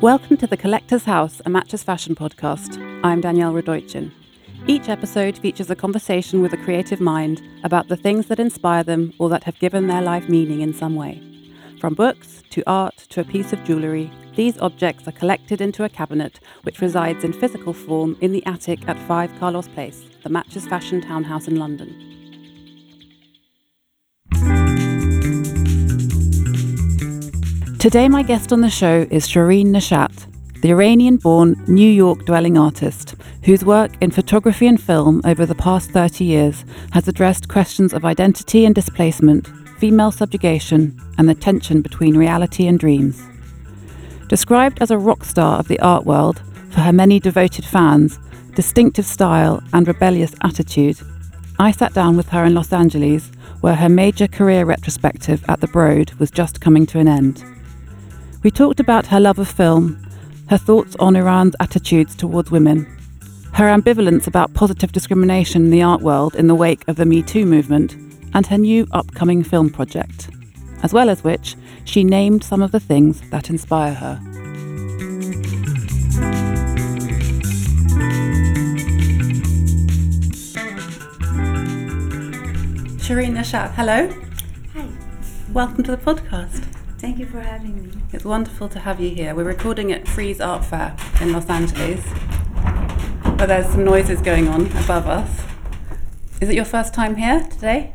Welcome to the Collector's House, a Matches Fashion podcast. I'm Danielle Radojcin. Each episode features a conversation with a creative mind about the things that inspire them or that have given their life meaning in some way. From books to art to a piece of jewellery, these objects are collected into a cabinet which resides in physical form in the attic at 5 Carlos Place, the Matches Fashion townhouse in London. Today, my guest on the show is Shirin Neshat, the Iranian born, New York dwelling artist whose work in photography and film over the past 30 years has addressed questions of identity and displacement, female subjugation, and the tension between reality and dreams. Described as a rock star of the art world for her many devoted fans, distinctive style, and rebellious attitude, I sat down with her in Los Angeles, where her major career retrospective at the Broad was just coming to an end. We talked about her love of film, her thoughts on Iran's attitudes towards women, her ambivalence about positive discrimination in the art world in the wake of the Me Too movement, and her new upcoming film project, as well as which she named some of the things that inspire her. Shirin Neshat, hello. Hi. Welcome to the podcast. Thank you for having me. It's wonderful to have you here. We're recording at Frieze Art Fair in Los Angeles, but there's some noises going on above us. Is it your first time here today?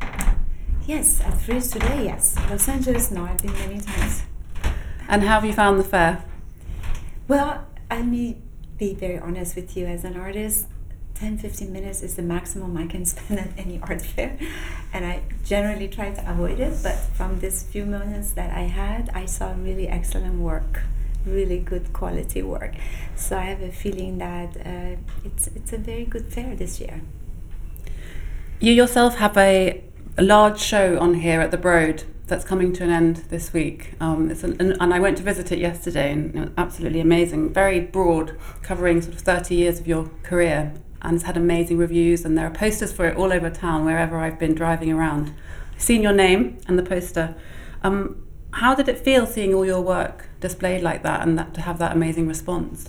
Yes, at Frieze today, yes. Los Angeles, no, I've been many times. And how have you found the fair? Well, I may be very honest with you as an artist. 10 15 minutes is the maximum I can spend at any art fair, and I generally try to avoid it. But from these few moments that I had, I saw really excellent work, really good quality work. So I have a feeling that uh, it's it's a very good fair this year. You yourself have a, a large show on here at the Broad that's coming to an end this week. Um, an, and, and I went to visit it yesterday, and it was absolutely amazing. Very broad, covering sort of 30 years of your career and it's had amazing reviews and there are posters for it all over town wherever I've been driving around. I've seen your name and the poster. Um, how did it feel seeing all your work displayed like that and that to have that amazing response?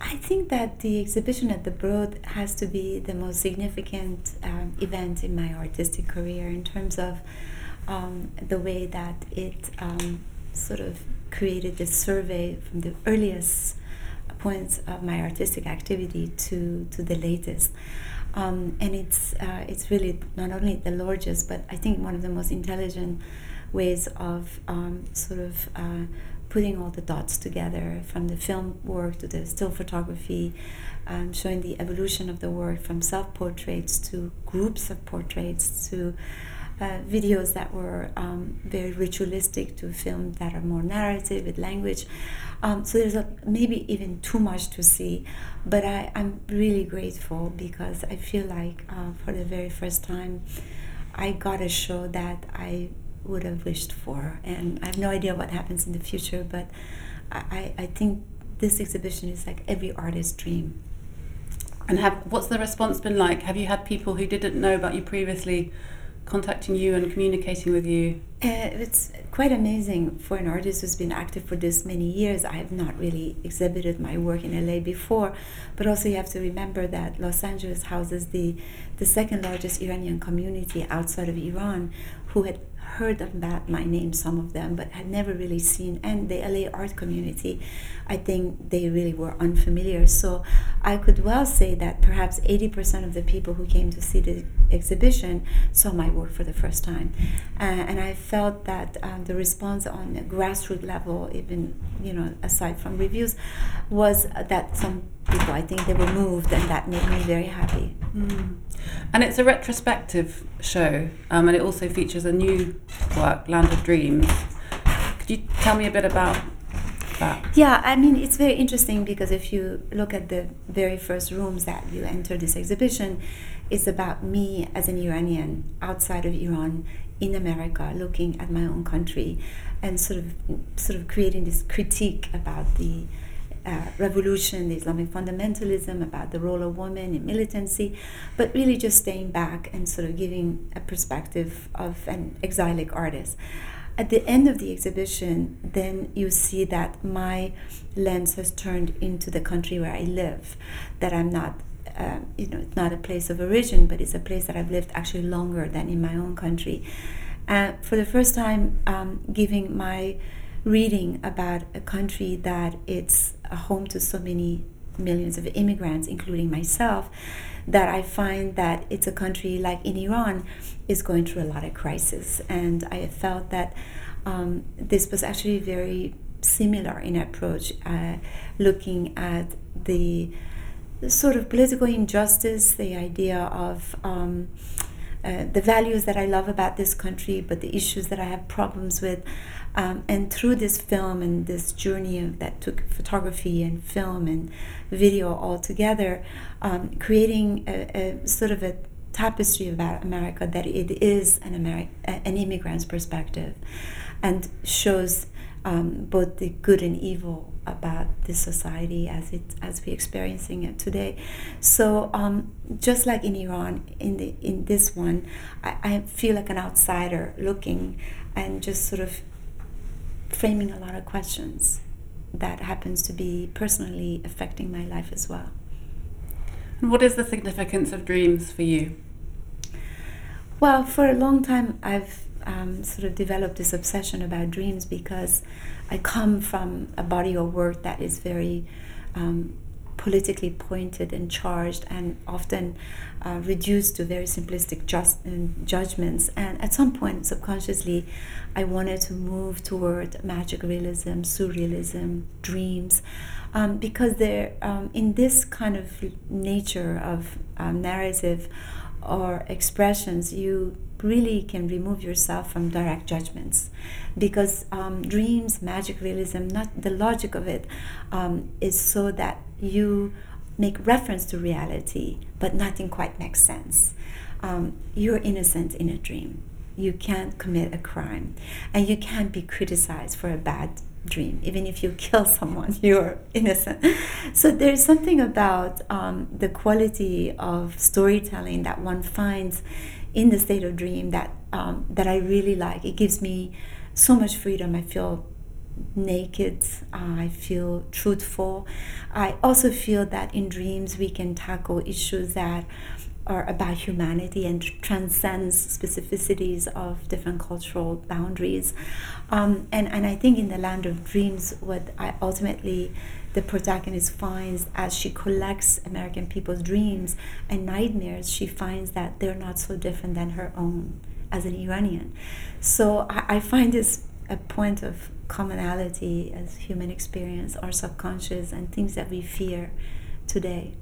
I think that the exhibition at the Broad has to be the most significant um, event in my artistic career in terms of um, the way that it um, sort of created this survey from the earliest points of my artistic activity to, to the latest. Um, and it's, uh, it's really not only the largest, but I think one of the most intelligent ways of um, sort of uh, putting all the dots together from the film work to the still photography, um, showing the evolution of the work from self portraits to groups of portraits to uh, videos that were um, very ritualistic to films that are more narrative with language. Um, so there's a, maybe even too much to see, but I, am really grateful because I feel like uh, for the very first time, I got a show that I would have wished for, and I have no idea what happens in the future, but I, I think this exhibition is like every artist's dream. And have what's the response been like? Have you had people who didn't know about you previously contacting you and communicating with you? Uh, it's quite amazing for an artist who's been active for this many years. I have not really exhibited my work in LA before, but also you have to remember that Los Angeles houses the the second largest Iranian community outside of Iran, who had heard about my name, some of them, but had never really seen. And the LA art community, I think they really were unfamiliar. So I could well say that perhaps 80% of the people who came to see the exhibition saw my work for the first time. Uh, and I felt that um, the response on a grassroots level, even, you know, aside from reviews, was that some people, I think they were moved, and that made me very happy. Mm. And it's a retrospective show, um, and it also features a new work, Land of Dreams. Could you tell me a bit about that? Yeah, I mean, it's very interesting because if you look at the very first rooms that you enter this exhibition, it's about me as an Iranian outside of Iran in America, looking at my own country, and sort of sort of creating this critique about the uh, revolution, the Islamic fundamentalism, about the role of women in militancy, but really just staying back and sort of giving a perspective of an exilic artist. at the end of the exhibition, then you see that my lens has turned into the country where I live, that I'm not. Uh, you know, it's not a place of origin, but it's a place that I've lived actually longer than in my own country. And for the first time, um, giving my reading about a country that it's a home to so many millions of immigrants, including myself, that I find that it's a country like in Iran is going through a lot of crisis, and I felt that um, this was actually very similar in approach, uh, looking at the, sort of political injustice, the idea of um, uh, the values that I love about this country, but the issues that I have problems with. Um, and through this film and this journey of, that took photography and film and video all together, um, creating a, a, sort of a tapestry about America that it is an Ameri- an immigrant's perspective, and shows um, both the good and evil about this society as it as we're experiencing it today. So um, just like in Iran, in the in this one, I, I feel like an outsider looking and just sort of framing a lot of questions that happens to be personally affecting my life as well. And what is the significance of dreams for you? Well, for a long time, I've um, sort of developed this obsession about dreams because I come from a body of work that is very um, politically pointed and charged and often uh, reduced to very simplistic just, uh, judgments. And at some point, subconsciously, I wanted to move toward magic realism, surrealism, dreams, um, because they're um, in this kind of nature of um, narrative or expressions, you really can remove yourself from direct judgments because um, dreams magic realism not the logic of it um, is so that you make reference to reality but nothing quite makes sense. Um, you're innocent in a dream. You can't commit a crime. And you can't be criticized for a bad dream. Even if you kill someone you're innocent. So there's something about um, the quality of storytelling that one finds in the state of dream that um, that I really like. It gives me so much freedom. I feel naked. I feel truthful. I also feel that in dreams we can tackle issues that are about humanity and transcends specificities of different cultural boundaries. Um, and, and I think in the land of dreams, what I ultimately the protagonist finds as she collects American people's dreams and nightmares, she finds that they're not so different than her own as an Iranian. So I, I find this a point of commonality as human experience, our subconscious, and things that we fear today.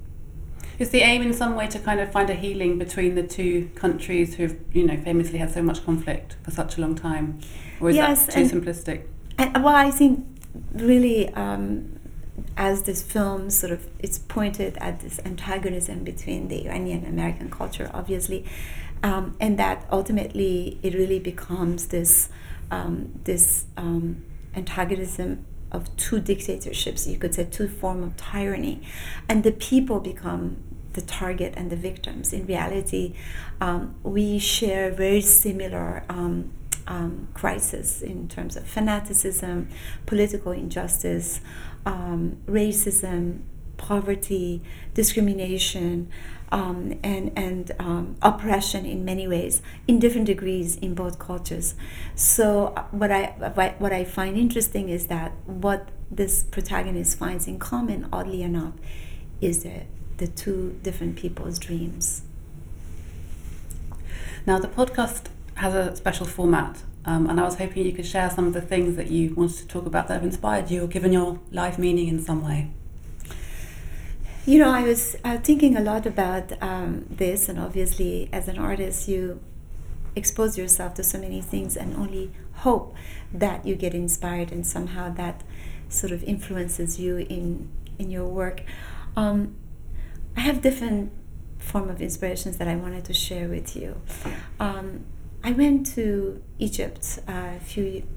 Is the aim in some way to kind of find a healing between the two countries who've, you know, famously had so much conflict for such a long time? Or is yes, that too and, simplistic? And, well, I think really um, as this film sort of it's pointed at this antagonism between the Iranian American culture, obviously, um, and that ultimately it really becomes this um, this um, antagonism of two dictatorships. You could say two form of tyranny, and the people become the target and the victims. In reality, um, we share very similar. Um, um, crisis in terms of fanaticism, political injustice, um, racism, poverty, discrimination, um, and and um, oppression in many ways, in different degrees in both cultures. So uh, what I what I find interesting is that what this protagonist finds in common, oddly enough, is the the two different people's dreams. Now the podcast has a special format um, and I was hoping you could share some of the things that you wanted to talk about that have inspired you or given your life meaning in some way. You know, I was uh, thinking a lot about um, this, and obviously, as an artist, you expose yourself to so many things and only hope that you get inspired and somehow that sort of influences you in in your work. Um, I have different form of inspirations that I wanted to share with you. Um, I went to Egypt uh, a few,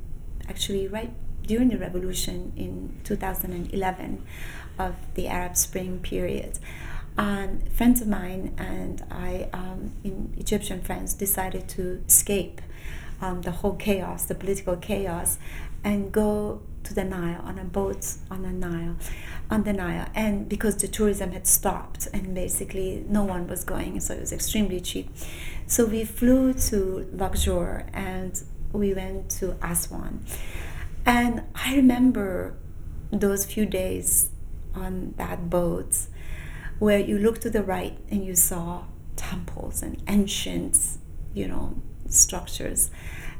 actually, right during the revolution in 2011 of the Arab Spring period. And friends of mine and I, um, in Egyptian friends, decided to escape um, the whole chaos, the political chaos, and go to the Nile on a boat on the Nile, on the Nile, and because the tourism had stopped and basically no one was going, so it was extremely cheap. So we flew to Luxor and we went to Aswan, and I remember those few days on that boat where you look to the right and you saw temples and ancient, you know, structures.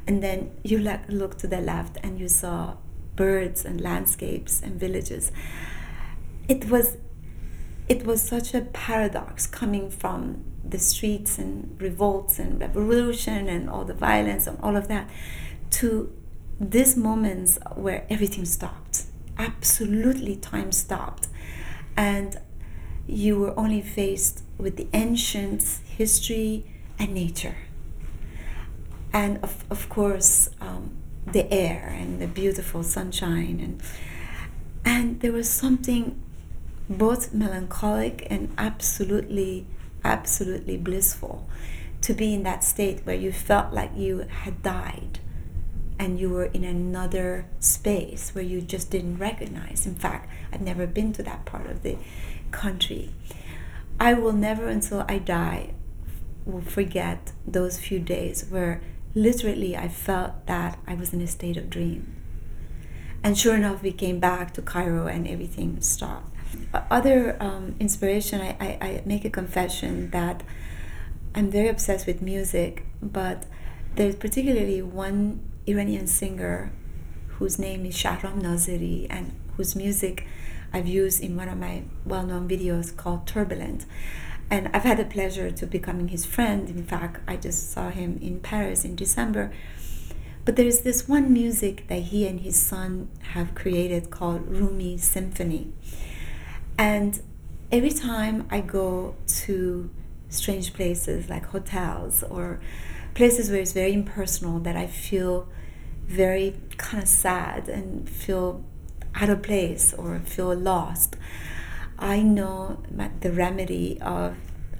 And then you look to the left and you saw birds and landscapes and villages. It was it was such a paradox coming from the streets and revolts and revolution and all the violence and all of that to these moments where everything stopped. Absolutely time stopped. And you were only faced with the ancient history and nature. And of, of course, um, the air and the beautiful sunshine. And, and there was something both melancholic and absolutely, absolutely blissful to be in that state where you felt like you had died and you were in another space where you just didn't recognize. In fact, I've never been to that part of the country. I will never, until I die, will forget those few days where literally I felt that I was in a state of dream. And sure enough, we came back to Cairo and everything stopped. Other um, inspiration, I, I, I make a confession that I'm very obsessed with music, but there's particularly one Iranian singer whose name is Shahram Nazeri and whose music I've used in one of my well known videos called Turbulent. And I've had the pleasure to becoming his friend. In fact, I just saw him in Paris in December. But there's this one music that he and his son have created called Rumi Symphony. And every time I go to strange places like hotels or places where it's very impersonal that I feel very kind of sad and feel out of place or feel lost, I know the remedy of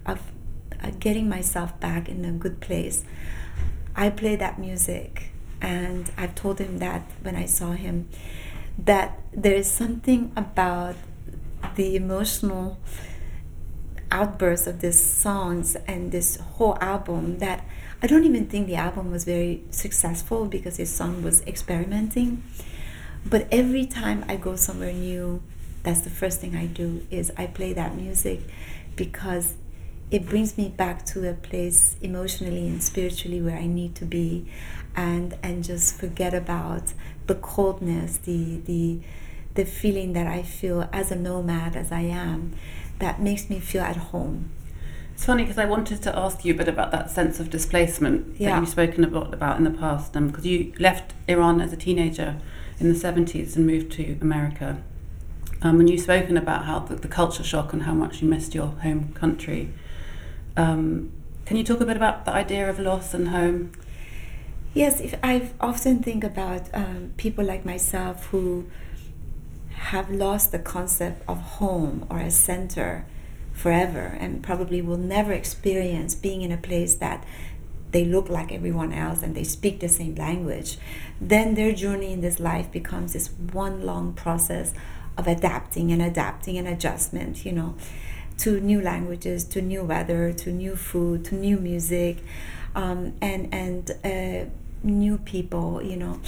of uh, getting myself back in a good place. I play that music, and I've told him that when I saw him, that there is something about the emotional outbursts of these songs and this whole album that I don't even think the album was very successful because his son was experimenting. But every time I go somewhere new, that's the first thing I do is I play that music because it brings me back to a place emotionally and spiritually where I need to be and and just forget about the coldness, the the the feeling that I feel as a nomad as I am that makes me feel at home. It's funny because I wanted to ask you a bit about that sense of displacement yeah. that you've spoken a lot about in the past, because um, you left Iran as a teenager in the 70s and moved to America. Um, and you've spoken about how the, the, culture shock and how much you missed your home country. Um, can you talk a bit about the idea of loss and home? Yes, if I often think about um, people like myself who have lost the concept of home or a center forever and probably will never experience being in a place that they look like everyone else and they speak the same language, then their journey in this life becomes this one long process of adapting and adapting and adjustment, you know, to new languages, to new weather, to new food, to new music, um, and and uh, new people, you know,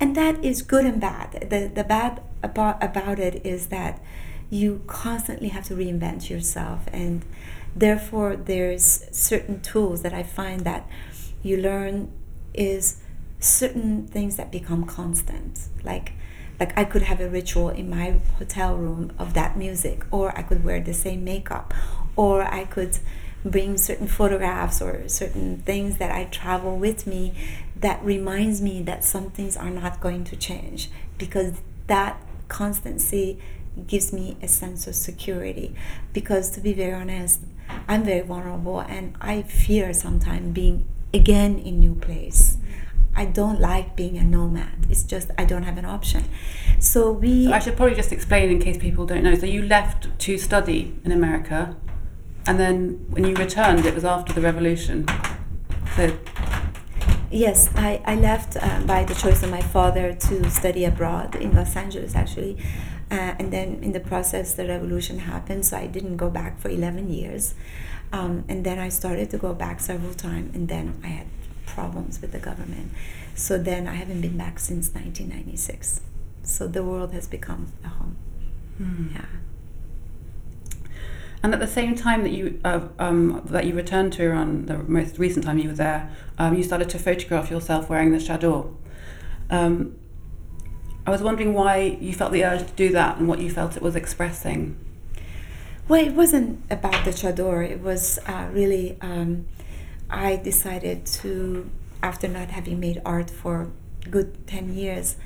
and that is good and bad. The the bad about about it is that you constantly have to reinvent yourself and therefore there's certain tools that i find that you learn is certain things that become constant. Like like i could have a ritual in my hotel room of that music or i could wear the same makeup or i could bring certain photographs or certain things that i travel with me that reminds me that some things are not going to change because that constancy gives me a sense of security. Because to be very honest i'm very vulnerable and i fear sometimes being again in new place. I don't like being a nomad. It's just i don't have an option. So we so i should probably just explain in case people don't know. So you left to study in america and then when you returned it was after the revolution. So Yes, I, I left uh, by the choice of my father to study abroad in Los Angeles, actually. Uh, and then in the process, the revolution happened, so I didn't go back for 11 years. Um, and then I started to go back several times, and then I had problems with the government. So then I haven't been back since 1996. So the world has become a home. Mm. Yeah. And at the same time that you uh, um, that you returned to Iran, the most recent time you were there, um, you started to photograph yourself wearing the chador. Um, I was wondering why you felt the urge to do that and what you felt it was expressing. Well, it wasn't about the chador. It was uh, really um, I decided to, after not having made art for good ten years,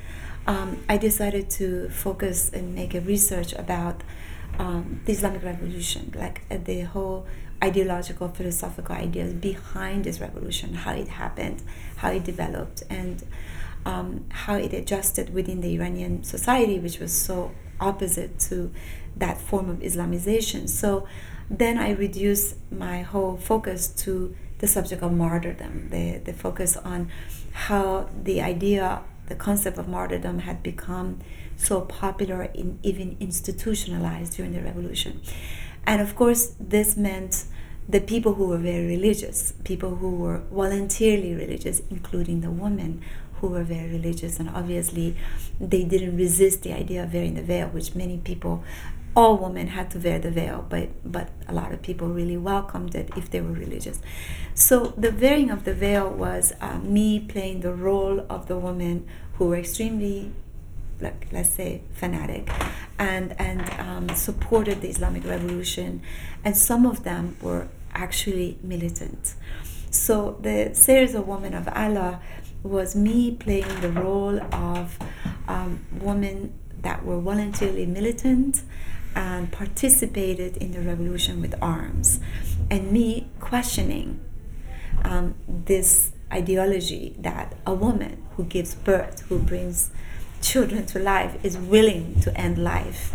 um, I decided to focus and make a research about um, the Islamic Revolution, like uh, the whole ideological, philosophical ideas behind this revolution, how it happened, how it developed, and um, how it adjusted within the Iranian society, which was so opposite to that form of Islamization. So then I reduced my whole focus to the subject of martyrdom, the, the focus on how the idea, the concept of martyrdom had become so popular and even institutionalized during the revolution. And of course, this meant the people who were very religious, people who were voluntarily religious, including the women who were very religious, and obviously they didn't resist the idea of wearing the veil, which many people, all women had to wear the veil, but but a lot of people really welcomed it if they were religious. So the wearing of the veil was uh, me playing the role of the woman who were extremely like let's say fanatic and and um, supported the Islamic Revolution, and some of them were actually militant. So the series of Women of Allah was me playing the role of um, women that were voluntarily militant and participated in the revolution with arms, and me questioning um, this ideology that a woman who gives birth, who brings children to life is willing to end life.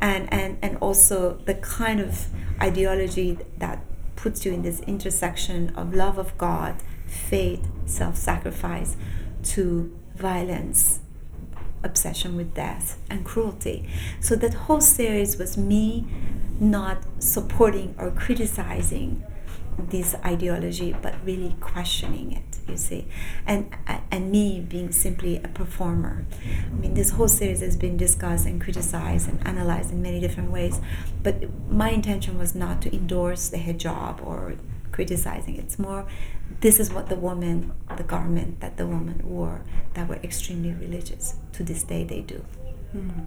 And and and also the kind of ideology that puts you in this intersection of love of god faith self-sacrifice to violence obsession with death and cruelty. So that whole series was me not supporting or criticizing this ideology but really questioning it you see. And and me being simply a performer. I mean this whole series has been discussed and criticized and analyzed in many different ways but my intention was not to endorse the hijab or criticizing. It's more this is what the woman the garment that the woman wore that were extremely religious to this day they do mm-hmm.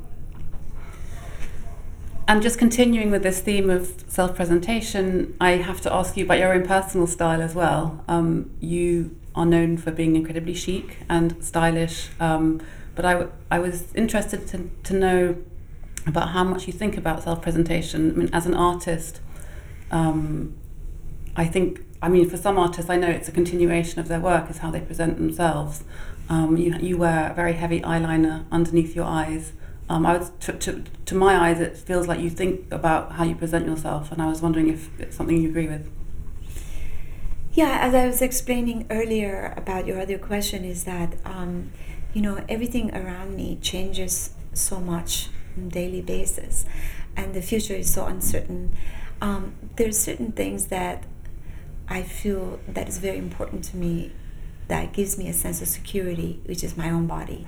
And just continuing with this theme of self presentation, I have to ask you about your own personal style as well. Um, you are known for being incredibly chic and stylish. Um, but I, w- I was interested to, to know about how much you think about self presentation. I mean, as an artist, um, I think, I mean, for some artists, I know it's a continuation of their work, is how they present themselves. Um, you, you wear very heavy eyeliner underneath your eyes. Um, I was to, to, to my eyes, it feels like you think about how you present yourself, and I was wondering if it's something you agree with. Yeah, as I was explaining earlier about your other question, is that um, you know everything around me changes so much on a daily basis, and the future is so uncertain. Um, there's certain things that I feel that is very important to me that gives me a sense of security, which is my own body,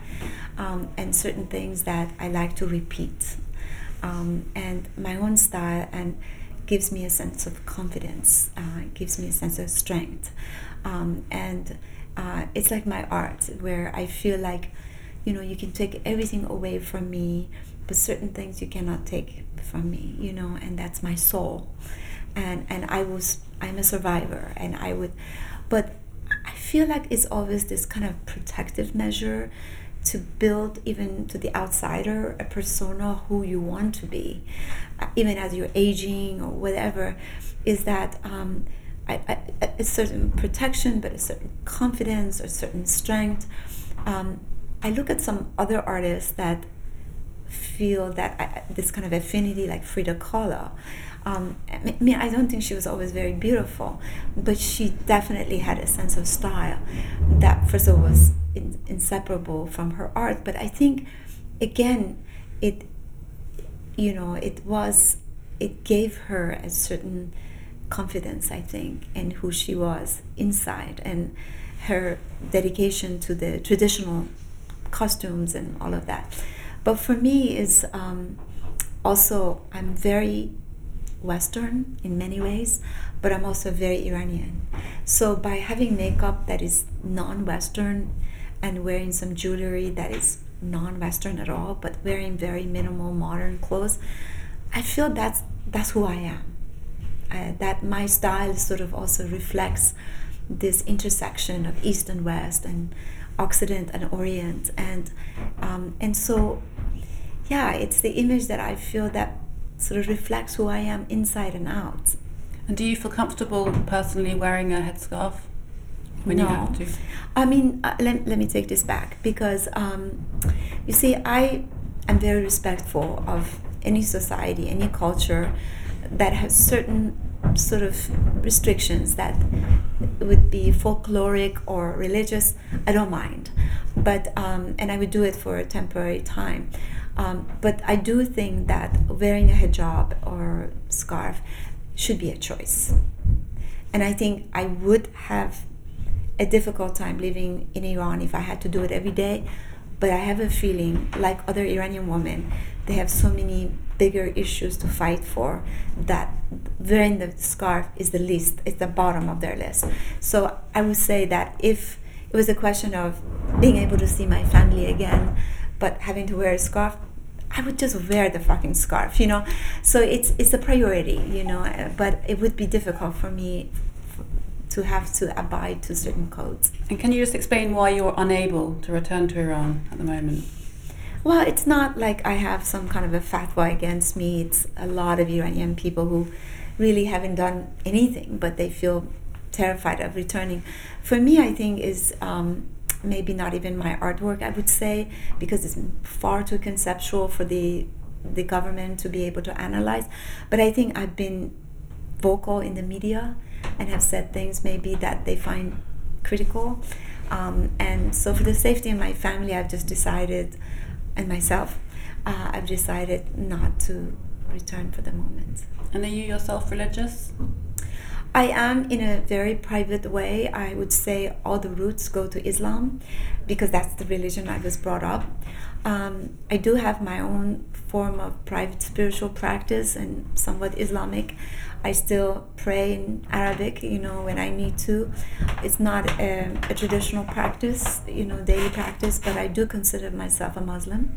um, and certain things that I like to repeat, um, and my own style and gives me a sense of confidence, uh, gives me a sense of strength. Um, and uh, it's like my art, where I feel like, you know, you can take everything away from me, but certain things you cannot take from me, you know, and that's my soul. And, and I was, I'm a survivor, and I would, but I feel like it's always this kind of protective measure to build even to the outsider a persona who you want to be. Uh, even as you're aging or whatever is that um, I, I, a certain protection but a certain confidence or certain strength. Um, i look at some other artists that feel that I, this kind of affinity like frida kahlo Um, I mean, I don't think she was always very beautiful, but she definitely had a sense of style that, first of all, was in, inseparable from her art. But I think, again, it, you know, it was, it gave her a certain confidence, I think, in who she was inside and her dedication to the traditional costumes and all of that. But for me, is um, also I'm very Western in many ways, but I'm also very Iranian. So by having makeup that is non-Western and wearing some jewelry that is non-Western at all, but wearing very minimal modern clothes, I feel that's that's who I am. Uh, that my style sort of also reflects this intersection of East and West and Occident and Orient, and um, and so yeah, it's the image that I feel that sort of reflects who I am inside and out. And do you feel comfortable personally wearing a headscarf when no. you have to? I mean, uh, let, let me take this back because um, you see, I am very respectful of any society, any culture that has certain sort of restrictions that would be folkloric or religious. I don't mind, but um, and I would do it for a temporary time. Um, but I do think that wearing a hijab or scarf should be a choice. And I think I would have a difficult time living in Iran if I had to do it every day. But I have a feeling, like other Iranian women, they have so many bigger issues to fight for that wearing the scarf is the least, it's the bottom of their list. So I would say that if it was a question of being able to see my family again, but having to wear a scarf, I would just wear the fucking scarf, you know. So it's it's a priority, you know. But it would be difficult for me to have to abide to certain codes. And can you just explain why you're unable to return to Iran at the moment? Well, it's not like I have some kind of a fatwa against me. It's a lot of Iranian people who really haven't done anything, but they feel terrified of returning. For me, I think is um, maybe not even my artwork, I would say, because it's far too conceptual for the the government to be able to analyze. But I think I've been vocal in the media and have said things maybe that they find critical. Um, and so, for the safety of my family, I've just decided, and myself, uh, I've decided not to return for the moment. And are you yourself religious? I am in a very private way. I would say all the roots go to Islam because that's the religion I was brought up. Um, I do have my own form of private spiritual practice and somewhat Islamic. I still pray in Arabic, you know, when I need to. It's not a, a traditional practice, you know, daily practice, but I do consider myself a Muslim,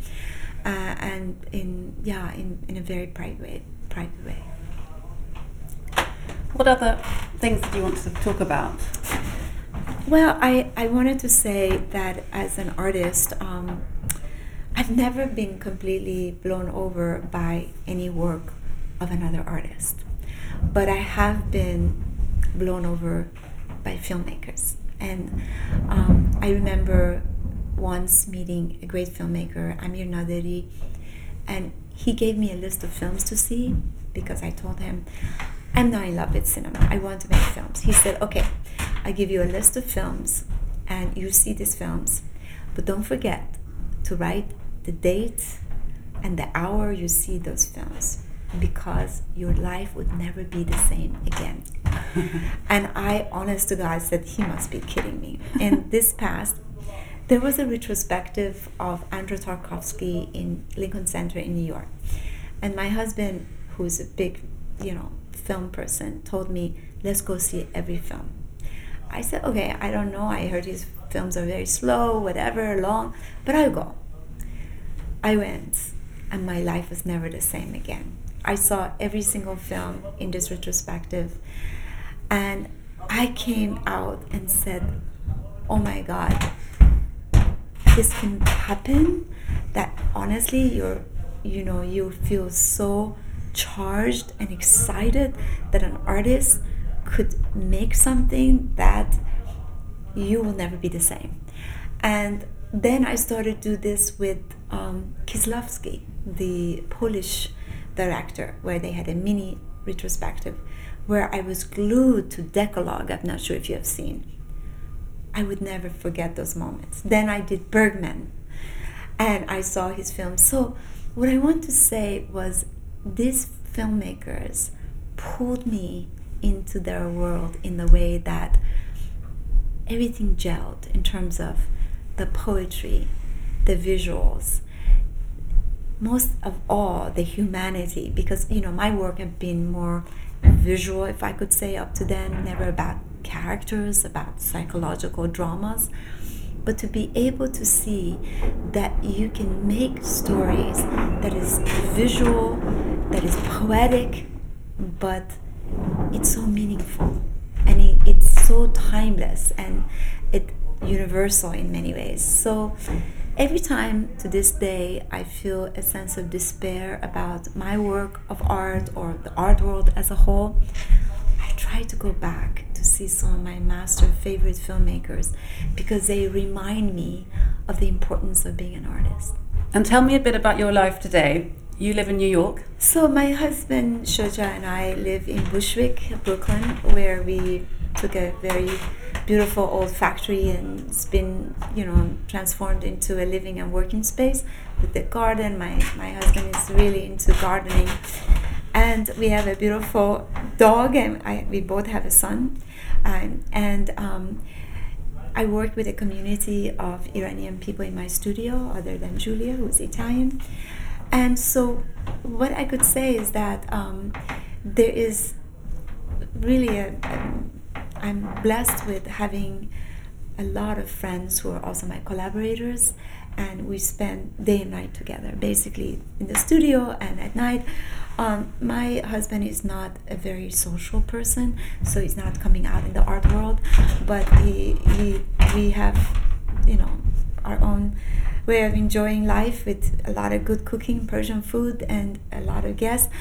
uh, and in yeah, in, in a very private private way. What other things do you want to talk about? Well, I, I wanted to say that as an artist, um, I've never been completely blown over by any work of another artist, but I have been blown over by filmmakers. And um, I remember once meeting a great filmmaker, Amir Naderi, and he gave me a list of films to see because I told him I'm not in love with cinema. I want to make films. He said, okay, I give you a list of films and you see these films, but don't forget to write the date and the hour you see those films because your life would never be the same again. and I, honest to God, said, he must be kidding me. In this past, there was a retrospective of Andrei Tarkovsky in Lincoln Center in New York. And my husband, who's a big, you know, film person told me, let's go see every film. I said, okay, I don't know. I heard his films are very slow, whatever, long, but I'll go. I went, and my life was never the same again. I saw every single film in this retrospective, and I came out and said, oh my God, this can happen? That honestly, you're, you know, you feel so charged and excited that an artist could make something that you will never be the same. And then I started to do this with um, the Polish director, where they had a mini retrospective where I was glued to Decalogue. I'm not sure if you have seen. I would never forget those moments. Then I did Bergman and I saw his film. So, what I want to say was these filmmakers pulled me into their world in the way that everything gelled in terms of the poetry, the visuals, most of all the humanity because you know my work have been more visual if i could say up to then never about characters about psychological dramas. But to be able to see that you can make stories that is visual that is poetic but it's so meaningful and it, it's so timeless and it universal in many ways so every time to this day I feel a sense of despair about my work of art or the art world as a whole, I try to go back to see some of my master favorite filmmakers because they remind me of the importance of being an artist. And tell me a bit about your life today. You live in New York? So, my husband Shoja and I live in Bushwick, Brooklyn, where we took a very beautiful old factory and it's been you know transformed into a living and working space with the garden. My my husband is really into gardening. And we have a beautiful dog and I, we both have a son. Um, and um, I work with a community of Iranian people in my studio other than Julia who's Italian and so what I could say is that um, there is really a, a I'm blessed with having a lot of friends who are also my collaborators, and we spend day and night together, basically in the studio and at night. Um, my husband is not a very social person, so he's not coming out in the art world, but he, he we have, you know, our own way of enjoying life with a lot of good cooking, Persian food, and a lot of guests.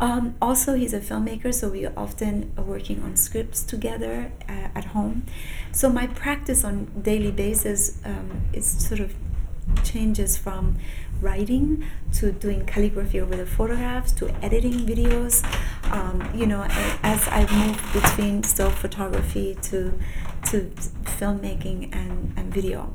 Um, also, he's a filmmaker, so we often are working on scripts together uh, at home. So my practice on daily basis um, is sort of changes from writing to doing calligraphy over the photographs to editing videos. Um, you know, as I move between still photography to to filmmaking and, and video.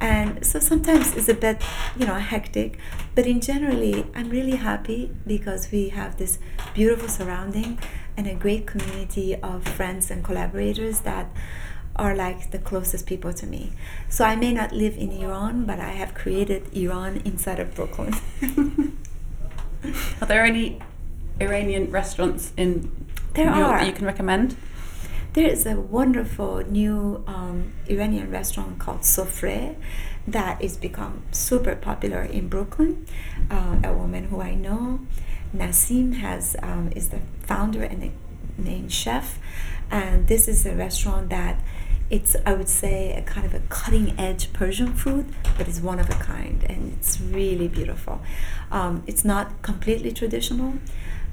And so sometimes it's a bit, you know, hectic, but in generally, I'm really happy because we have this beautiful surrounding and a great community of friends and collaborators that are like the closest people to me. So I may not live in Iran, but I have created Iran inside of Brooklyn. are there any Iranian restaurants in there New York are. that you can recommend? There is a wonderful new um, Iranian restaurant called Sofreh that is become super popular in Brooklyn. Uh, a woman who I know, Nasim, has um, is the founder and the main chef, and this is a restaurant that it's I would say a kind of a cutting edge Persian food, but it's one of a kind, and it's really beautiful. Um, it's not completely traditional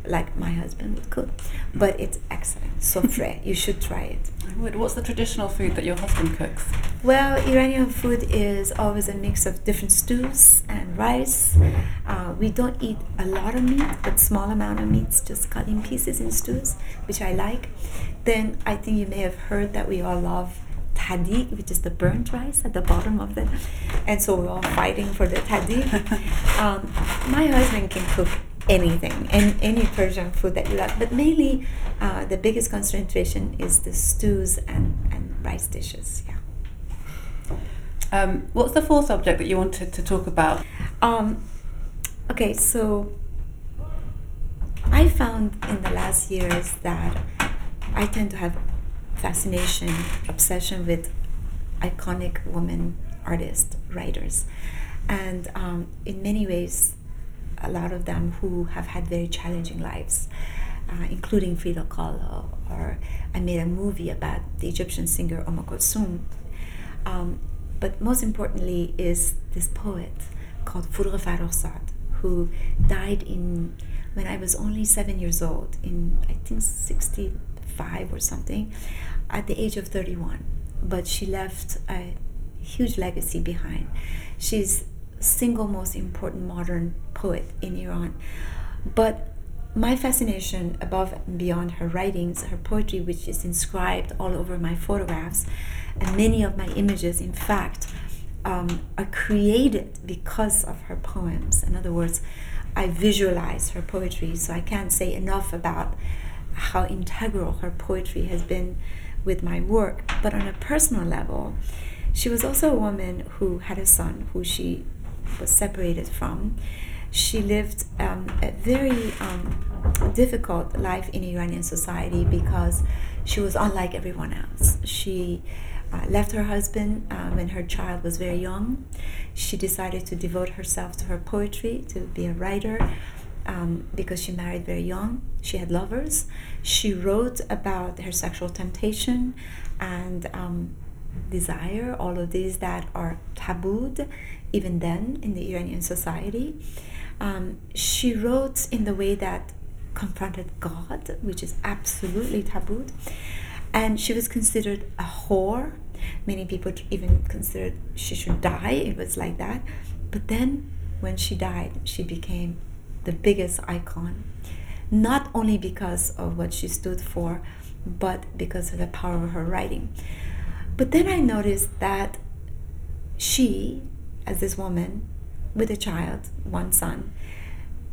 like my husband would cook, but it's excellent. Sofreh, you should try it. I would. What's the traditional food that your husband cooks? Well, Iranian food is always a mix of different stews and rice. Uh, we don't eat a lot of meat, but small amount of meats, just cut in pieces in stews, which I like. Then I think you may have heard that we all love tahdig, which is the burnt rice at the bottom of the, and so we're all fighting for the tahdig. um, my husband can cook anything and any Persian food that you like. But mainly, uh, the biggest concentration is the stews and, and rice dishes. Yeah. Um, what's the fourth subject that you wanted to talk about? Um, okay, so I found in the last years that I tend to have fascination, obsession with iconic women artists, writers, and um, in many ways a lot of them who have had very challenging lives, uh, including Frida Kahlo. Or I made a movie about the Egyptian singer Umm Kulthum. Um, but most importantly is this poet called Forough Farrokhzad, who died in when I was only seven years old, in I think 65 or something, at the age of 31. But she left a huge legacy behind. She's single most important modern poet in Iran. But my fascination above and beyond her writings, her poetry, which is inscribed all over my photographs, and many of my images, in fact, um, are created because of her poems. In other words, I visualize her poetry, so I can't say enough about how integral her poetry has been with my work. But on a personal level, she was also a woman who had a son who she was separated from she lived um, a very um, difficult life in Iranian society because she was unlike everyone else. She uh, left her husband um, when her child was very young. She decided to devote herself to her poetry, to be a writer. Um, because she married very young. She had lovers. She wrote about her sexual temptation and um, desire, all of these that are tabooed even then in the Iranian society. Um, she wrote in the way that confronted God, which is absolutely tabooed. And she was considered a whore. Many people even considered she should die. It was like that. But then, when she died, she became the biggest icon, not only because of what she stood for, but because of the power of her writing. But then I noticed that she, as this woman, with a child, one son.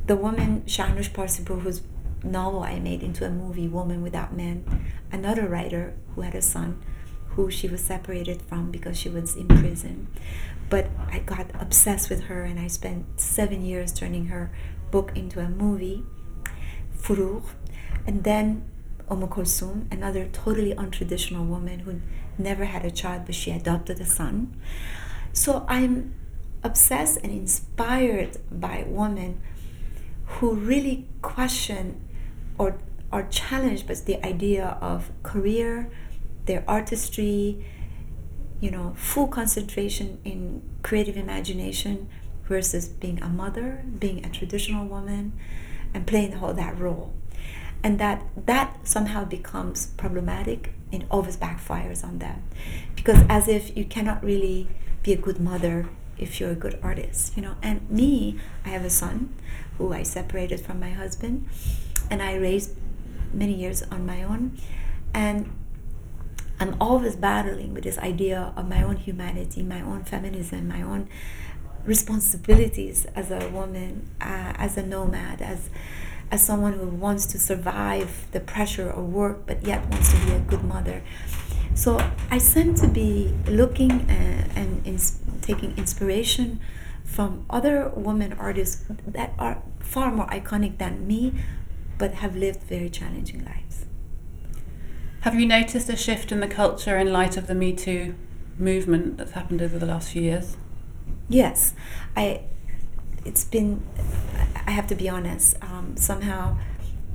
The woman, Shahrnush Parsipur, whose novel I made into a movie, Woman Without Men, another writer who had a son who she was separated from because she was in prison. But I got obsessed with her and I spent seven years turning her book into a movie, Furugh. And then Umm Kulsum, another totally untraditional woman who never had a child but she adopted a son. So I'm obsessed and inspired by women who really question or are challenged by the idea of career, their artistry, you know, full concentration in creative imagination versus being a mother, being a traditional woman, and playing all that role. And that that somehow becomes problematic and always backfires on them. Because as if you cannot really be a good mother if you're a good artist, you know. And me, I have a son who I separated from my husband, and I raised many years on my own, and I'm always battling with this idea of my own humanity, my own feminism, my own responsibilities as a woman, uh, as a nomad, as as someone who wants to survive the pressure of work but yet wants to be a good mother. So I seem to be looking uh, and taking inspiration from other women artists that are far more iconic than me, but have lived very challenging lives. Have you noticed a shift in the culture in light of the Me Too movement that's happened over the last few years? Yes, I. It's been. I have to be honest. Um, somehow,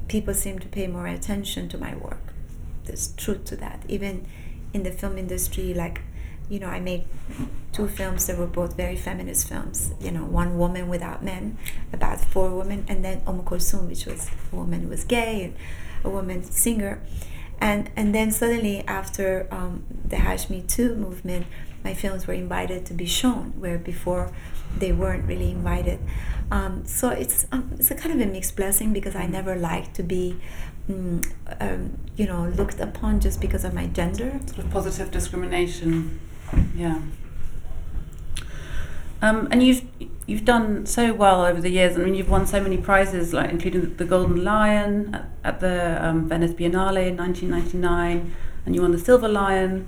people seem to pay more attention to my work. There's truth to that. Even in the film industry, like you know, I made two films that were both very feminist films. You know, one Woman Without Men, about four women, and then Kulsum, which was a woman who was gay and a woman singer. And, and then suddenly, after um, the Me Too movement, my films were invited to be shown, where before they weren't really invited. Um, so it's um, it's a kind of a mixed blessing because I never liked to be mm, um, you know, looked upon just because of my gender. Sort of positive discrimination. Yeah. Um, and you've you've done so well over the years. I mean, you've won so many prizes, like including the Golden Lion at, at the um, Venice Biennale in 1999, and you won the Silver Lion,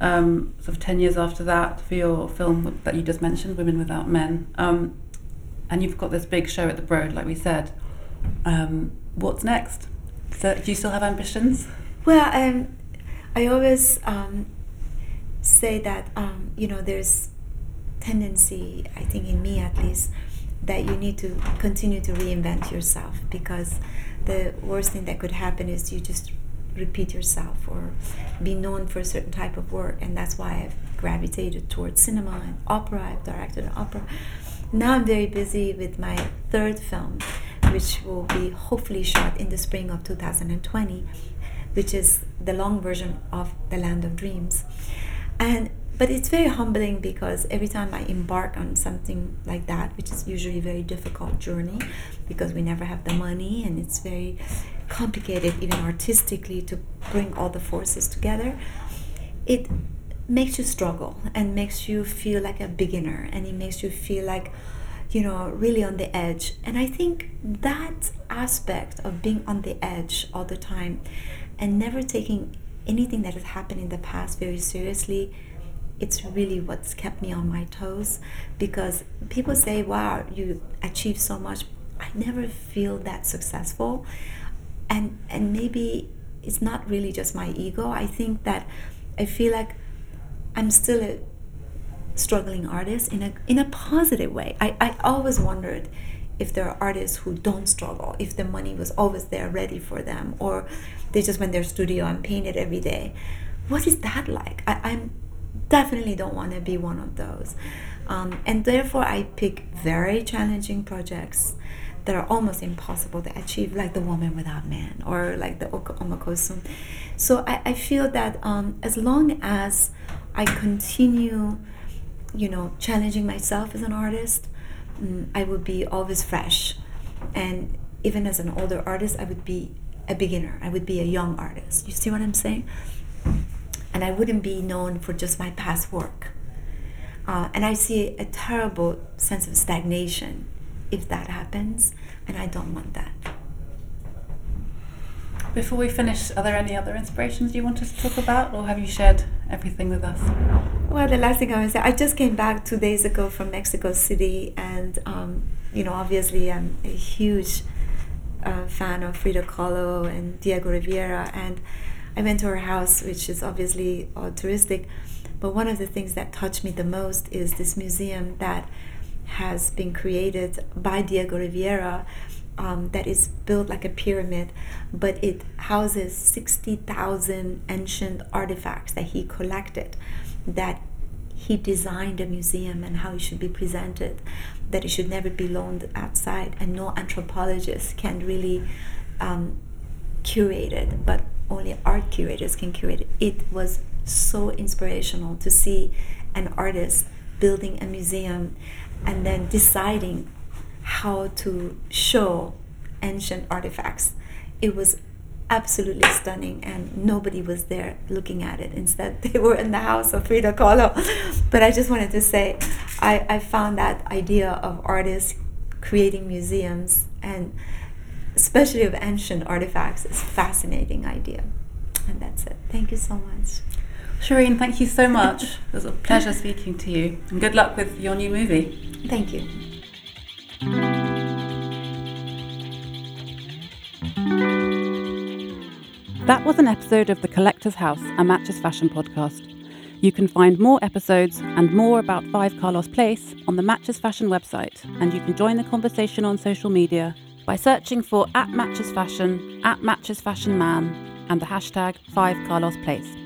um, sort of 10 years after that for your film that you just mentioned, Women Without Men. Um, and you've got this big show at the Broad, like we said. Um, what's next? So, do you still have ambitions? Well, um, I always um, say that um, you know there's tendency i think in me at least that you need to continue to reinvent yourself because the worst thing that could happen is you just repeat yourself or be known for a certain type of work. And that's why i've gravitated towards cinema and opera. I've directed an opera. Now i'm very busy with my third film which will be hopefully shot in the spring of 2020 which is the long version of the land of dreams. And but it's very humbling because every time I embark on something like that, which is usually a very difficult journey because we never have the money and it's very complicated, even artistically, to bring all the forces together, it makes you struggle and makes you feel like a beginner and it makes you feel like you know really on the edge. And i think that aspect of being on the edge all the time and never taking anything that has happened in the past very seriously it's really what's kept me on my toes. Because people say wow you achieved so much. I never feel that successful and and maybe it's not really just my ego. I think that i feel like i'm still a struggling artist in a in a positive way. I i always wondered if there are artists who don't struggle if the money was always there ready for them or they just went their studio and painted every day. What is that like? I, i'm definitely don't want to be one of those. Um, and therefore, I pick very challenging projects that are almost impossible to achieve, like The Woman Without Man or like the oko Omakosum. So I, I feel that um, as long as I continue, you know, challenging myself as an artist, um, I would be always fresh. And even as an older artist, I would be a beginner. I would be a young artist. You see what I'm saying? and I wouldn't be known for just my past work. Uh, and I see a terrible sense of stagnation if that happens, and I don't want that. Before we finish, are there any other inspirations you want us to talk about, or have you shared everything with us? Well, the last thing I want to say, I just came back two days ago from Mexico City, and um, you know, obviously, I'm a huge uh, fan of Frida Kahlo and Diego Rivera, and I went to her house, which is obviously all touristic. But one of the things that touched me the most is this museum that has been created by Diego Rivera. Um, that is built like a pyramid, but it houses 60,000 ancient artifacts that he collected, that he designed a museum and how it should be presented, that it should never be loaned outside, and no anthropologist can really um, curate it, but only art curators can curate it. It was so inspirational to see an artist building a museum and then deciding how to show ancient artifacts. It was absolutely stunning and nobody was there looking at it. Instead, they were in the house of Frida Kahlo. but I just wanted to say, I, I found that idea of artists creating museums and especially of ancient artifacts, is a fascinating idea. And that's it. Thank you so much. Shirin, thank you so much. it was a pleasure speaking to you. And good luck with your new movie. Thank you. That was an episode of The Collector's House, a Matches Fashion podcast. You can find more episodes and more about 5 Carlos Place on the Matches Fashion website, and you can join the conversation on social media by searching for at Matches Fashion, at Matches Fashion Man, and the hashtag 5 Carlos Place.